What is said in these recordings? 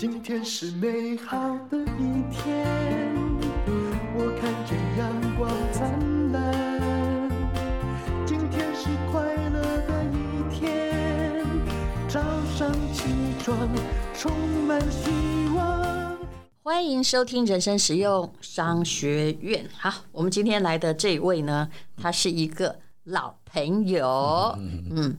今天是美好的一天，我看见阳光灿烂。今天是快乐的一天，早上起床充满希望。欢迎收听人生实用商学院。好，我们今天来的这一位呢，他是一个老朋友。嗯，嗯，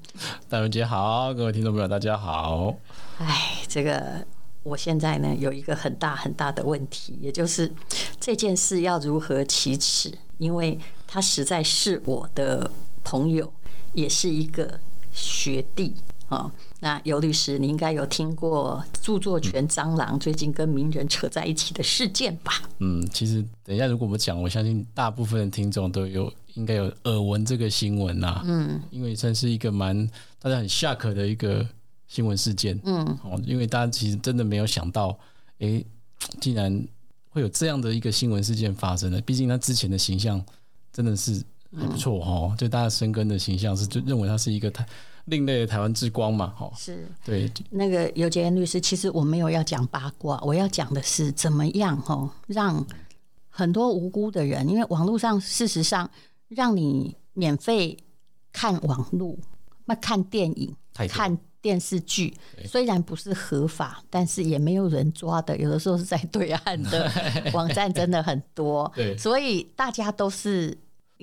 大文姐好，各位听众朋友大家好。哎，这个。我现在呢，有一个很大很大的问题，也就是这件事要如何启齿，因为他实在是我的朋友，也是一个学弟啊。那尤律师，你应该有听过著作权蟑螂最近跟名人扯在一起的事件吧？嗯，其实等一下如果我们讲，我相信大部分的听众都有应该有耳闻这个新闻呐。嗯，因为算是一个蛮大家很 shock 的一个。新闻事件，嗯，哦，因为大家其实真的没有想到，哎、欸，竟然会有这样的一个新闻事件发生的。毕竟他之前的形象真的是还不错哈、嗯，就大家深根的形象是就认为他是一个台另类的台湾之光嘛，哈，是对。那个尤杰恩律师，其实我没有要讲八卦，我要讲的是怎么样哈，让很多无辜的人，因为网络上事实上让你免费看网络，那看电影，看。电视剧虽然不是合法，但是也没有人抓的。有的时候是在对岸的 网站真的很多，所以大家都是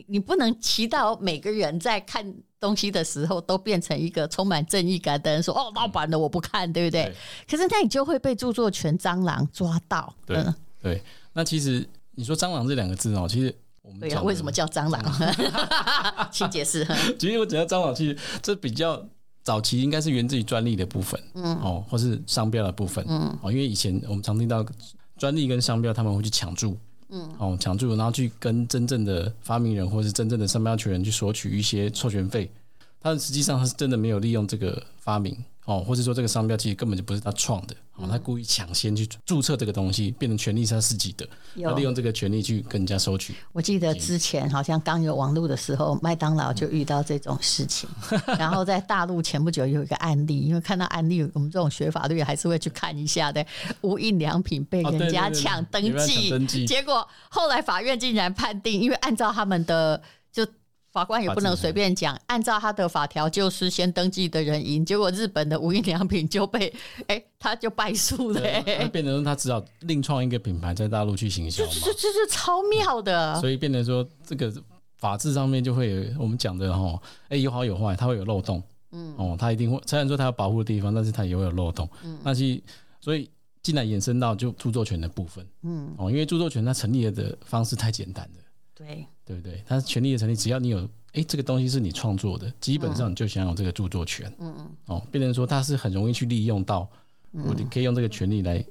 你不能祈祷每个人在看东西的时候都变成一个充满正义感的人，说哦，盗版的我不看，对不对？可是那你就会被著作权蟑螂抓到。对对，那其实你说蟑螂这两个字哦，其实我们讲为什么叫蟑螂？请解释。其实我讲到蟑螂，其实这比较。早期应该是源自于专利的部分，嗯，哦，或是商标的部分，嗯，哦，因为以前我们常听到专利跟商标他们会去抢注，嗯，哦，抢注，然后去跟真正的发明人或是真正的商标权人去索取一些授权费，但实际上他是真的没有利用这个发明。哦，或者说这个商标其实根本就不是他创的，哦，他故意抢先去注册这个东西，变成权利是他自己的，要利用这个权利去跟人家收取。我记得之前好像刚有网络的时候，麦当劳就遇到这种事情，然后在大陆前不久有一个案例，因为看到案例，我们这种学法律还是会去看一下的，无印良品被人家抢登记，结果后来法院竟然判定，因为按照他们的就。法官也不能随便讲，按照他的法条，就是先登记的人赢。结果日本的无印良品就被，哎、欸，他就败诉了、欸，变成他只好另创一个品牌在大陆去行销这。这这是超妙的。所以变成说，这个法制上面就会有我们讲的哈，哎、欸，有好有坏，它会有漏洞。嗯，哦，它一定会，虽然说它有保护的地方，但是它也会有漏洞。嗯，那是所以进来延伸到就著作权的部分。嗯，哦，因为著作权它成立的方式太简单了。对。对不对？它是权利的成立，只要你有，哎，这个东西是你创作的，基本上你就享有这个著作权。嗯嗯。哦，变成说它是很容易去利用到，我可以用这个权利来，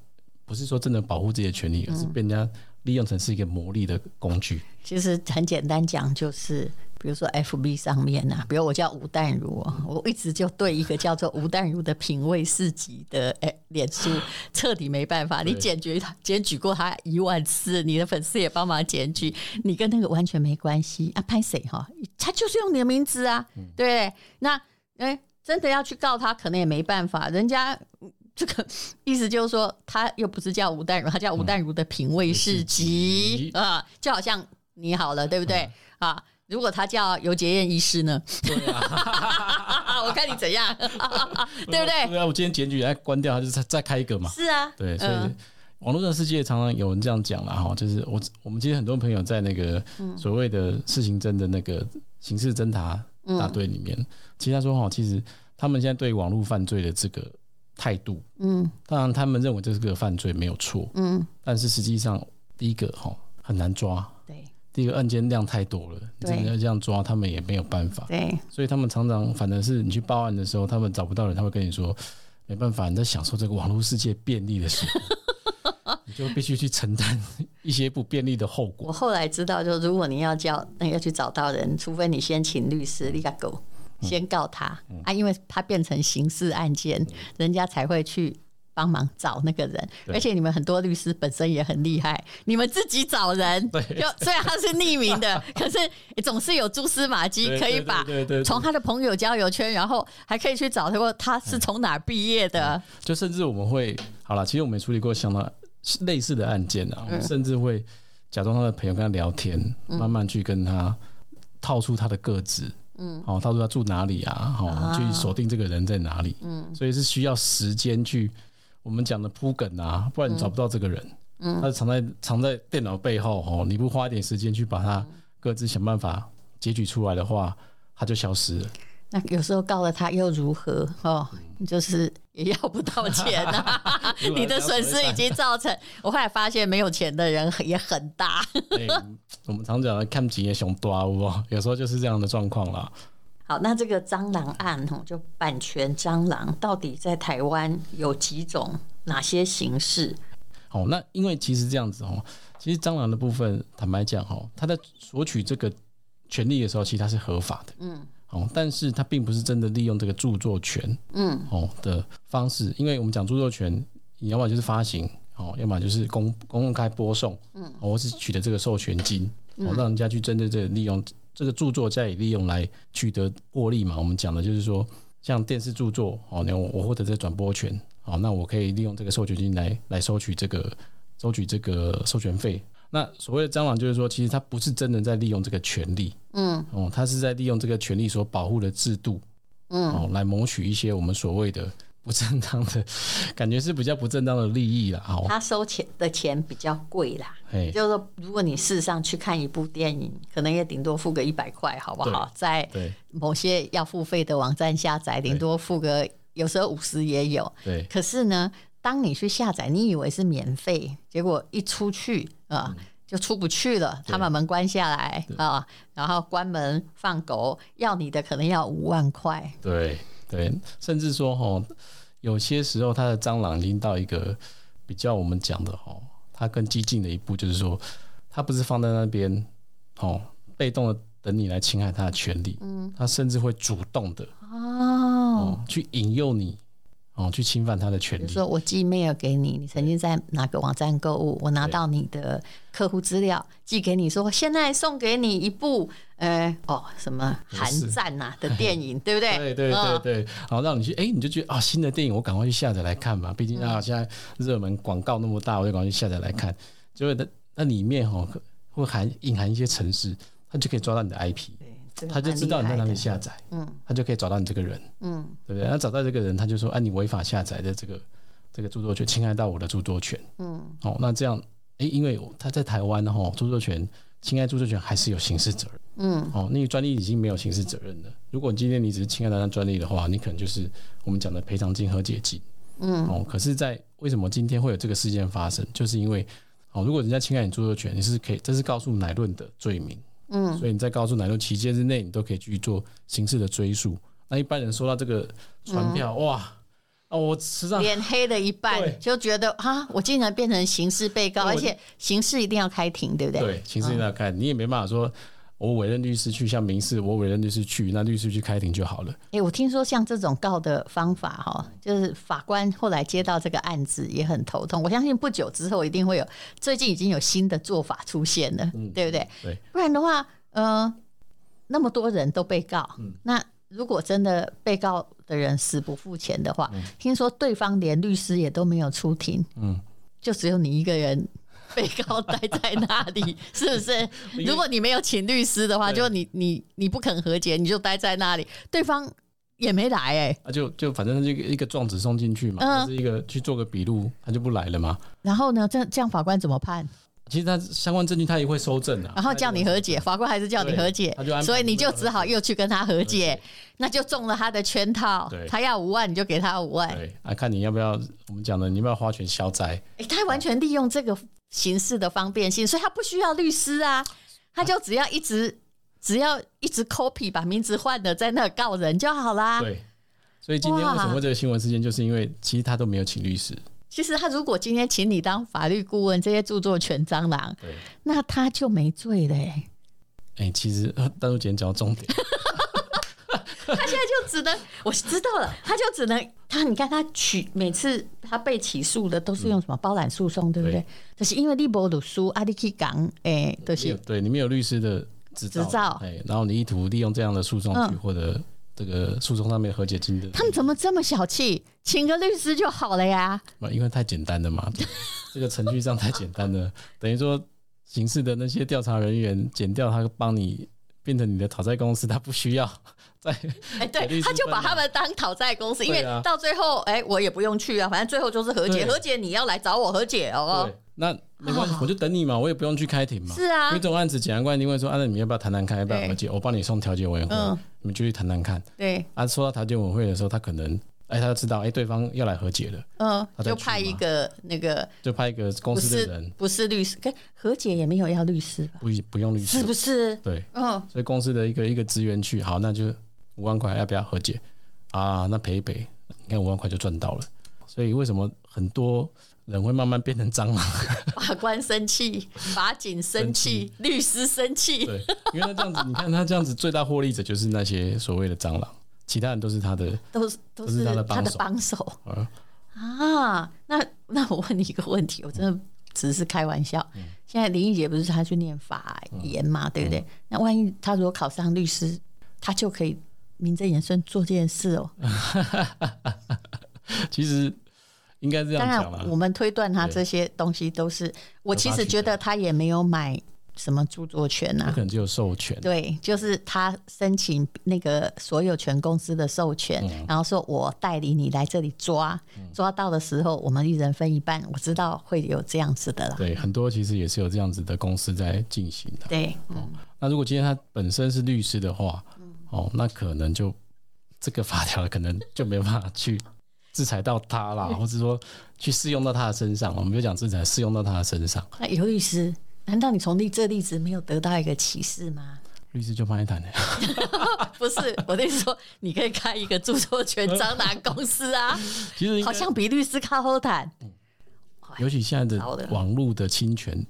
不是说真的保护自己的权利，而是被人家利用成是一个魔力的工具。其实很简单讲，就是。比如说 FB 上面啊，比如我叫吴淡如，我一直就对一个叫做吴淡如的品味市集的诶脸书彻底没办法。你检举他，检举过他一万次，你的粉丝也帮忙检举，你跟那个完全没关系啊。拍谁哈？他就是用你的名字啊，对。那诶，真的要去告他，可能也没办法。人家这个意思就是说，他又不是叫吴淡如，他叫吴淡如的品味市集啊，就好像你好了，对不对啊？如果他叫尤洁燕医师呢？对啊，我看你怎样，对不对？对啊，我今天检举，来关掉，他就再再开一个嘛。是啊，对，所以网络上世界常常有人这样讲了哈，就是我我们其实很多朋友在那个所谓的事情侦的那个刑事侦查大队里面，其实他说哈，其实他们现在对网络犯罪的这个态度，嗯，当然他们认为这是个犯罪没有错，嗯，但是实际上第一个哈很难抓，对。第一个案件量太多了，你真的要这样抓，他们也没有办法。对，所以他们常常反正是你去报案的时候，他们找不到人，他会跟你说没办法，你在享受这个网络世界便利的时候，你就必须去承担一些不便利的后果。我后来知道，就如果你要叫那要去找到人，除非你先请律师，你个狗先告他、嗯、啊，因为他变成刑事案件，人家才会去帮忙找那个人，而且你们很多律师本身也很厉害，你们自己找人，对。就虽然他是匿名的，可是总是有蛛丝马迹，可以把从他的朋友交友圈，然后还可以去找他，说他是从哪儿毕业的，就甚至我们会好了，其实我们也处理过相当类似的案件啊，我们甚至会假装他的朋友跟他聊天，嗯、慢慢去跟他套出他的个资。嗯，哦，他说他住哪里啊？好、哦，去锁定这个人在哪里？嗯，所以是需要时间去我们讲的铺梗啊，不然你找不到这个人。嗯，他藏在藏在电脑背后哦，你不花一点时间去把他各自想办法截取出来的话，他就消失了。那有时候告了他又如何？哦，就是也要不到钱啊！你的损失已经造成，我后来发现没有钱的人也很大。欸、我们常讲的看钱也熊多哦，有时候就是这样的状况啦。好，那这个蟑螂案哦，就版权蟑螂到底在台湾有几种？哪些形式？哦，那因为其实这样子哦，其实蟑螂的部分，坦白讲哦，他在索取这个权利的时候，其实它是合法的。嗯。哦，但是它并不是真的利用这个著作权，嗯，哦的方式，因为我们讲著作权，你要么就是发行，哦，要么就是公公开播送，嗯，或是取得这个授权金，哦，让人家去针对这个利用这个著作加以利用来取得获利嘛。我们讲的就是说，像电视著作，哦，那我获得这转播权，哦，那我可以利用这个授权金来来收取这个收取这个授权费。那所谓的蟑螂，就是说，其实他不是真的在利用这个权利，嗯，哦，他是在利用这个权利所保护的制度，嗯，哦，来谋取一些我们所谓的不正当的，感觉是比较不正当的利益啦。哦，他收钱的钱比较贵啦，哎，就是说，如果你事实上去看一部电影，可能也顶多付个一百块，好不好？在某些要付费的网站下载，顶多付个有时候五十也有，对。可是呢，当你去下载，你以为是免费，结果一出去啊，就出不去了。他把门关下来啊，然后关门放狗，要你的可能要五万块。对对，甚至说哈，有些时候他的蟑螂已经到一个比较我们讲的哈，它更激进的一步，就是说，他不是放在那边哦，被动的等你来侵害他的权利，嗯，他甚至会主动的哦，去引诱你。哦，去侵犯他的权利。比如说，我寄 mail 给你，你曾经在哪个网站购物，我拿到你的客户资料寄给你，说现在送给你一部，呃，哦，什么寒战呐的 电影，对不对？对对对对，然后让你去，哎，你就觉得啊，新的电影，我赶快去下载来看嘛。毕竟啊，现在热门广告那么大，我就赶快去下载来看。结果那那里面哈会含隐含一些程式，它就可以抓到你的 IP。他就知道你在哪里下载，嗯，他就可以找到你这个人，嗯，对不对？他找到这个人，他就说，哎、啊，你违法下载的这个这个著作权，侵害到我的著作权，嗯，哦，那这样，哎，因为他在台湾哈，著作权侵害著作权还是有刑事责任，嗯，哦，那个专利已经没有刑事责任了。如果今天你只是侵害到他专利的话，你可能就是我们讲的赔偿金和解金，嗯，哦，可是，在为什么今天会有这个事件发生，就是因为，哦，如果人家侵害你著作权，你是可以，这是告诉乃论的罪名。嗯，所以你在告诉奶用期间之内，你都可以去做刑事的追诉。那一般人收到这个传票，嗯、哇，哦，我实际上脸黑了一半，就觉得啊，我竟然变成刑事被告，而且刑事一定要开庭，对不对？对，刑事一定要开，嗯、你也没办法说，我委任律师去，像民事，我委任律师去，那律师去开庭就好了。哎、欸，我听说像这种告的方法，哈，就是法官后来接到这个案子也很头痛。我相信不久之后一定会有，最近已经有新的做法出现了，嗯、对不对？对，不然的话。呃，那么多人都被告，嗯、那如果真的被告的人死不付钱的话，嗯、听说对方连律师也都没有出庭，嗯，就只有你一个人 被告待在那里，是不是？如果你没有请律师的话，就你你你不肯和解，你就待在那里，对方也没来、欸，哎，啊，就就反正就一个状子送进去嘛，嗯、是一个去做个笔录，他就不来了嘛。然后呢，这这样法官怎么判？其实他相关证据他也会收证啊，然后叫你和解，法官还是叫你和解，所以你就只好又去跟他和解，那就中了他的圈套。他要五万，你就给他五万。对，啊，看你要不要我们讲的，你要不要花钱消灾？哎，他完全利用这个形式的方便性，所以他不需要律师啊，他就只要一直只要一直 copy 把名字换了，在那告人就好啦。对，所以今天为什么会这个新闻事件，就是因为其实他都没有请律师。其实他如果今天请你当法律顾问，这些著作权蟑螂，对那他就没罪嘞。哎、欸，其实但是今天讲到重点，他现在就只能我知道了，他就只能他，你看他取每次他被起诉的都是用什么包揽诉讼，对不对？对就是因为利博鲁书，阿你去讲，哎，都是对，你没有律师的执照，执照，哎，然后你意图利用这样的诉讼去获得这个诉讼上面和解金的，他们怎么这么小气？请个律师就好了呀？因为太简单了嘛，这 个程序上太简单了，等于说刑事的那些调查人员减掉他帮你。变成你的讨债公司，他不需要再 哎，对，他就把他们当讨债公司，因为到最后，哎，我也不用去啊，反正最后就是和解，和解你要来找我和解哦。那没关系，我就等你嘛，我也不用去开庭嘛。是啊，因为这种案子，检察官一定会说，啊，那你们要不要谈谈看，要不要和解？我帮你送调解委员会，你们就去谈谈看。对，啊，说到调解委员会的时候，他可能。哎，他就知道，哎，对方要来和解了，嗯，就派一个那个，就派一个公司的人，不是律师，跟和解也没有要律师吧？不，不用律师，是不是？对，嗯，所以公司的一个一个职员去，好，那就五万块，要不要和解？啊，那赔一赔，你看五万块就赚到了。所以为什么很多人会慢慢变成蟑螂？法 官生气，法警生气，律师生气，对，因为他这样子，你看他这样子，最大获利者就是那些所谓的蟑螂。其他人都是他的，都是都是他的帮手啊。那那我问你一个问题，我真的只是开玩笑。嗯、现在林义杰不是他去念法研嘛，嗯、对不对？嗯、那万一他如果考上律师，他就可以名正言顺做这件事哦。其实应该是这样讲。当然，我们推断他这些东西都是，我其实觉得他也没有买。什么著作权呢、啊？可能只有授权。对，就是他申请那个所有权公司的授权，嗯、然后说我代理你来这里抓，嗯、抓到的时候我们一人分一半。我知道会有这样子的啦。对，很多其实也是有这样子的公司在进行的。对。那如果今天他本身是律师的话，嗯、哦，那可能就这个法条可能就没办法去制裁到他啦，或者说去适用到他的身上。我们就讲制裁适用到他的身上。那有律师。难道你从这例子没有得到一个启示吗？律师就帮你谈的，不是我跟你说，你可以开一个著作权蟑螂公司啊。其实好像比律师靠后谈。尤其现在的网络的侵权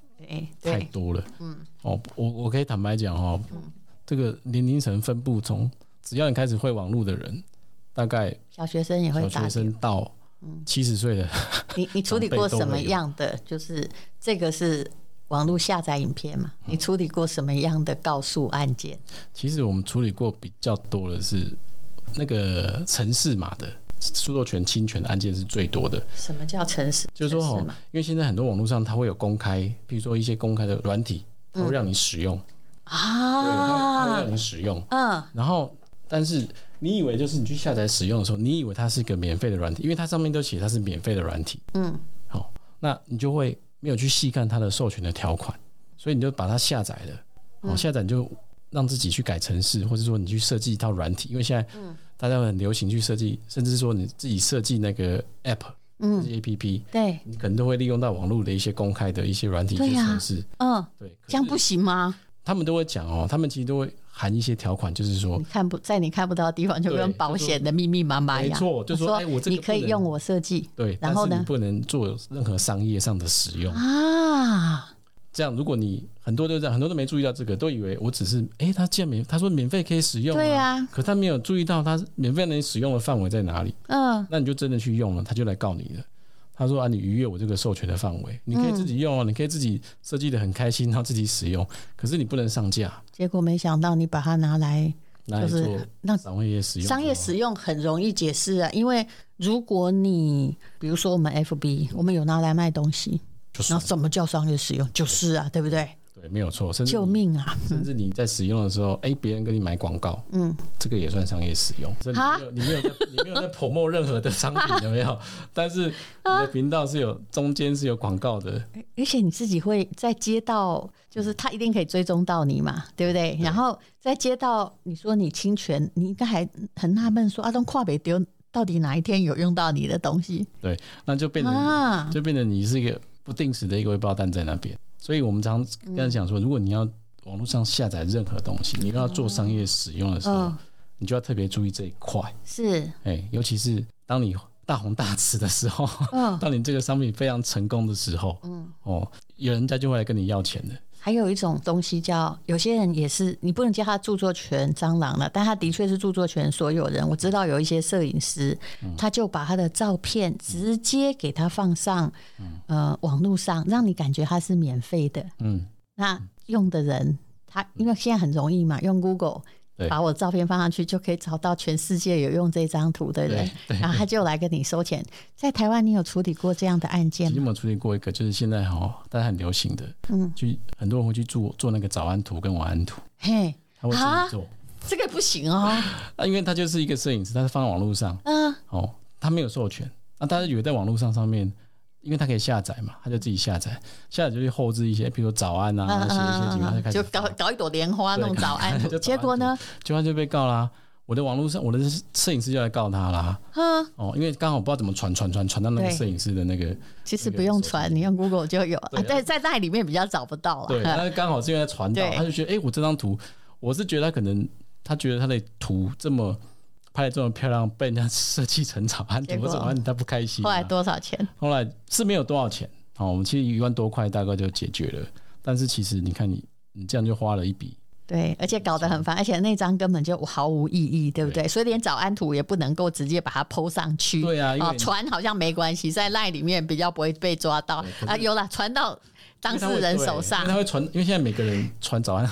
太多了。嗯，哦，我我可以坦白讲哦，这个年龄层分布从只要你开始会网络的人，大概小学生也会，小学生到七十岁的，你你处理过什么样的？就是这个是。网络下载影片嘛？你处理过什么样的告诉案件？其实我们处理过比较多的是那个城市码的著作权侵权的案件是最多的。什么叫城市？就是说哦，因为现在很多网络上它会有公开，比如说一些公开的软体，它会让你使用啊，对，它会让你使用。嗯，然后但是你以为就是你去下载使用的时候，你以为它是一个免费的软体，因为它上面都写它是免费的软体。嗯，好，那你就会。没有去细看它的授权的条款，所以你就把它下载了。哦，下载你就让自己去改程式，或者说你去设计一套软体。因为现在大家很流行去设计，甚至是说你自己设计那个 app，嗯，app，对，你可能都会利用到网络的一些公开的一些软体去程式。嗯，对，这样不行吗？他们都会讲哦，他们其实都会含一些条款，就是说你看不在你看不到的地方，就跟保险的密密麻麻一样。没错，就说哎，我这个你可以用我设计，对，然后呢，不能做任何商业上的使用啊。这样，如果你很多都这样，很多都没注意到这个，都以为我只是哎，他既然免，他说免费可以使用，对啊，可他没有注意到他免费能使用的范围在哪里。嗯，那你就真的去用了，他就来告你了。他说啊，你逾越我这个授权的范围，你可以自己用哦，你可以自己设计的很开心，然后自己使用，可是你不能上架。结果没想到你把它拿来，就是那商业使用，商业使用很容易解释啊，因为如果你比如说我们 FB，我们有拿来卖东西，那什么叫商业使用？就是啊，对不对？对，没有错。甚至救命啊！甚至你在使用的时候，哎，别人跟你买广告，嗯，这个也算商业使用。哈，你没有，你没有在 promote 任何的商品，有没有？但是你的频道是有中间是有广告的，而且你自己会在接到，就是他一定可以追踪到你嘛，对不对？然后在接到你说你侵权，你应该还很纳闷说，阿东跨北丢到底哪一天有用到你的东西？对，那就变成就变成你是一个不定时的一个微爆弹在那边。所以我们常常跟他讲说，如果你要网络上下载任何东西，你要做商业使用的时候，你就要特别注意这一块。是，哎，尤其是当你大红大紫的时候，当你这个商品非常成功的时候，哦，有人家就会来跟你要钱的。还有一种东西叫，有些人也是，你不能叫他著作权蟑螂了，但他的确是著作权所有人。我知道有一些摄影师，他就把他的照片直接给他放上，呃，网络上，让你感觉他是免费的。嗯，那用的人，他因为现在很容易嘛，用 Google。把我照片放上去，就可以找到全世界有用这张图的人，然后他就来跟你收钱。在台湾，你有处理过这样的案件吗？有没有处理过一个？就是现在哈，大家很流行的，嗯，就很多人会去做做那个早安图跟晚安图。嘿，他会自己做，这个不行哦。啊，因为他就是一个摄影师，他是放在网络上，嗯，哦，他没有授权，那大家以为在网络上上面。因为他可以下载嘛，他就自己下载，下载就去后置一些，比如说早安啊，写一些什么，就搞搞一朵莲花弄 早安，结果呢，结果就被告啦。我的网络上，我的摄影师就来告他啦。哦，因为刚好不知道怎么传传传传到那个摄影师的那个，其实不用传，你用 Google 就有，在在那里面比较找不到了。对，那刚好是因为传到，他就觉得，哎，我这张图，我是觉得他可能他觉得他的图这么。拍的这么漂亮，被人家设计成早安图，怎么他不开心？后来多少钱？后来是没有多少钱，好，我们其实一万多块大概就解决了。但是其实你看你，你这样就花了一笔。对，而且搞得很烦，而且那张根本就毫无意义，对不对？对，所以连早安图也不能够直接把它 PO 上去。对啊，传好像没关系，在 LINE 里面比较不会被抓到啊。有了，传到当事人手上，他会传，因为现在每个人传早安。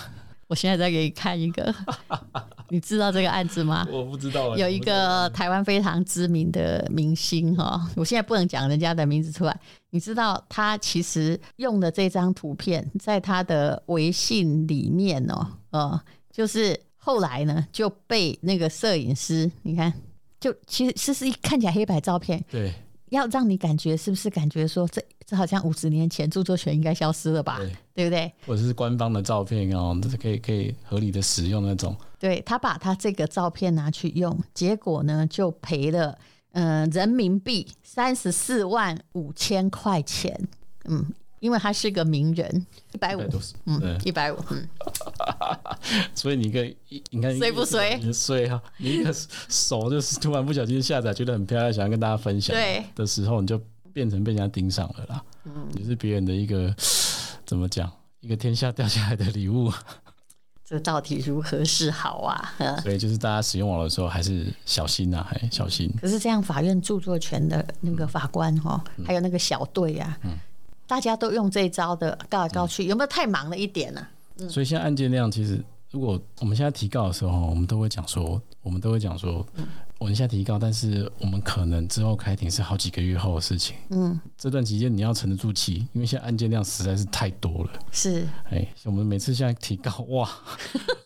我现在再给你看一个，你知道这个案子吗？我不知道。有一个台湾非常知名的明星哈，我现在不能讲人家的名字出来。你知道他其实用的这张图片，在他的微信里面哦，呃，就是后来呢就被那个摄影师，你看，就其实是是一看起来黑白照片，对，要让你感觉是不是感觉说这。这好像五十年前著作权应该消失了吧？对，对不对？或者是官方的照片哦，这是可以可以合理的使用那种。对，他把他这个照片拿去用，结果呢就赔了嗯、呃、人民币三十四万五千块钱。嗯，因为他是个名人，一百五，嗯，一百五，嗯。所以你一个你看衰不衰？衰哈！你一个手就是突然不小心下载，觉得很漂亮，想要跟大家分享的时候，你就。变成被人家盯上了啦，嗯，也是别人的一个 怎么讲，一个天下掉下来的礼物。这到底如何是好啊？所以就是大家使用网络的时候还是小心呐、啊，还小心。可是这样，法院著作权的那个法官哈，嗯、还有那个小队啊，嗯、大家都用这一招的告来告去，嗯、有没有太忙了一点呢、啊？嗯、所以现在案件量其实，如果我们现在提告的时候，我们都会讲说，我们都会讲说。嗯我们现在提告，但是我们可能之后开庭是好几个月后的事情。嗯，这段期间你要沉得住气，因为现在案件量实在是太多了。是，哎，我们每次现在提告，哇，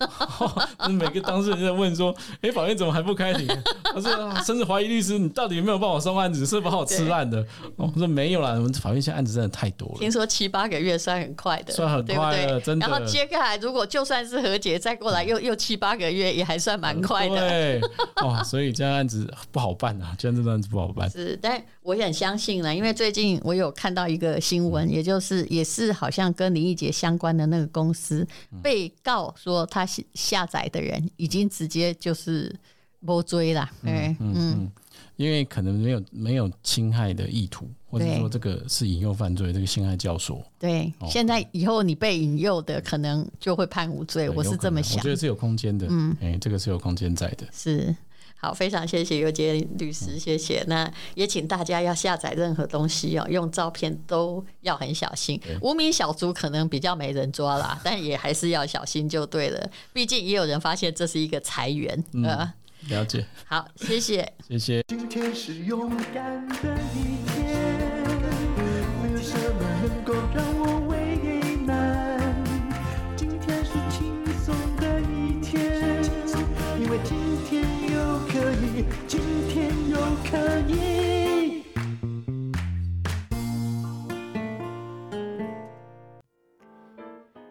每个当事人在问说，哎，法院怎么还不开庭？他说，甚至怀疑律师，你到底有没有帮我送案子，是不好吃烂的？我说没有啦，我们法院现在案子真的太多了。听说七八个月算很快的，算很快的，真的。然后接下来，如果就算是和解，再过来又又七八个月，也还算蛮快的。对，哦，所以。这样案子不好办啊，这样这个案子不好办。是，但我也很相信呢，因为最近我有看到一个新闻，嗯、也就是也是好像跟林义杰相关的那个公司、嗯、被告说他下载的人已经直接就是不追了。嗯嗯，嗯，因为可能没有没有侵害的意图，或者说这个是引诱犯罪，这个陷害教唆。对，哦、现在以后你被引诱的可能就会判无罪，我是这么想。我觉得是有空间的，嗯，哎、欸，这个是有空间在的。是。好，非常谢谢尤杰律师，谢谢。那也请大家要下载任何东西哦，用照片都要很小心。无名小卒可能比较没人抓啦，但也还是要小心就对了。毕竟也有人发现这是一个裁员。嗯，呃、了解。好，谢谢，谢谢。今天是勇敢的一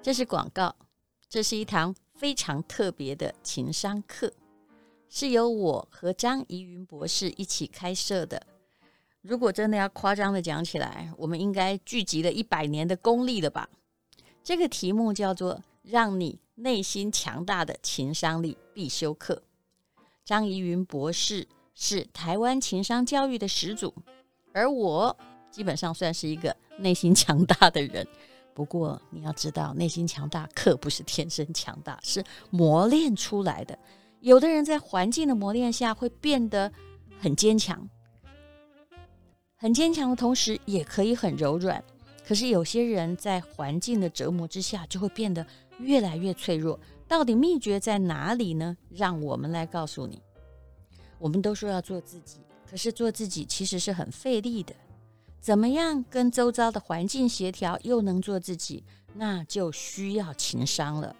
这是广告，这是一堂非常特别的情商课，是由我和张怡云博士一起开设的。如果真的要夸张的讲起来，我们应该聚集了一百年的功力了吧？这个题目叫做“让你内心强大的情商力必修课”。张怡云博士是台湾情商教育的始祖，而我基本上算是一个内心强大的人。不过你要知道，内心强大可不是天生强大，是磨练出来的。有的人在环境的磨练下会变得很坚强，很坚强的同时也可以很柔软。可是有些人在环境的折磨之下，就会变得越来越脆弱。到底秘诀在哪里呢？让我们来告诉你。我们都说要做自己，可是做自己其实是很费力的。怎么样跟周遭的环境协调，又能做自己，那就需要情商了。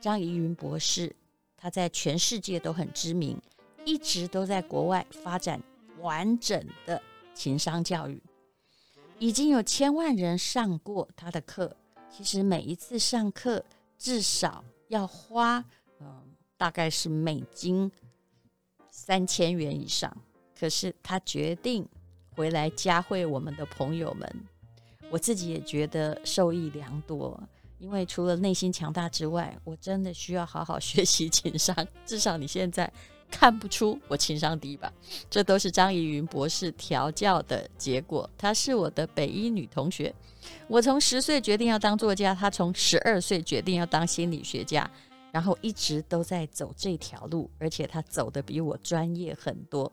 张怡云博士，他在全世界都很知名，一直都在国外发展完整的情商教育，已经有千万人上过他的课。其实每一次上课至少要花，嗯，大概是美金三千元以上。可是他决定。回来教会我们的朋友们，我自己也觉得受益良多。因为除了内心强大之外，我真的需要好好学习情商。至少你现在看不出我情商低吧？这都是张怡云博士调教的结果。她是我的北一女同学。我从十岁决定要当作家，她从十二岁决定要当心理学家，然后一直都在走这条路，而且她走得比我专业很多。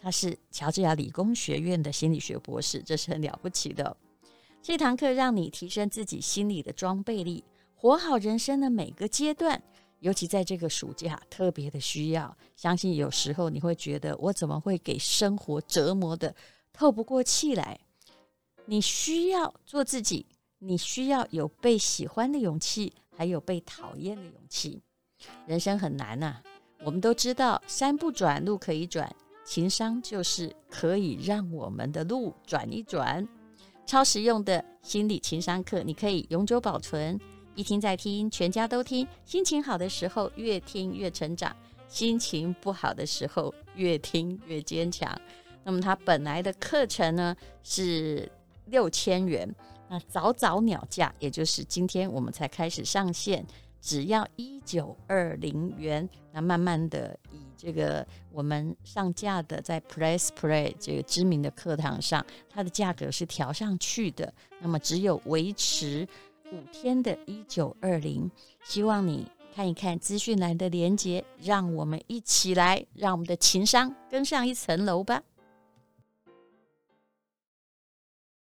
他是乔治亚理工学院的心理学博士，这是很了不起的。这堂课让你提升自己心理的装备力，活好人生的每个阶段。尤其在这个暑假，特别的需要。相信有时候你会觉得，我怎么会给生活折磨得透不过气来？你需要做自己，你需要有被喜欢的勇气，还有被讨厌的勇气。人生很难呐、我们都知道，山不转路可以转。情商就是可以让我们的路转一转，超实用的心理情商课，你可以永久保存，一听再听，全家都听。心情好的时候越听越成长，心情不好的时候越听越坚强。那么它本来的课程呢是六千元，那早早鸟价，也就是今天我们才开始上线，只要一九二零元。那慢慢的以这个我们上架的在 Press Play 这个知名的课堂上，它的价格是调上去的。那么只有维持五天的一九二零，希望你看一看资讯栏的连接，让我们一起来，让我们的情商更上一层楼吧。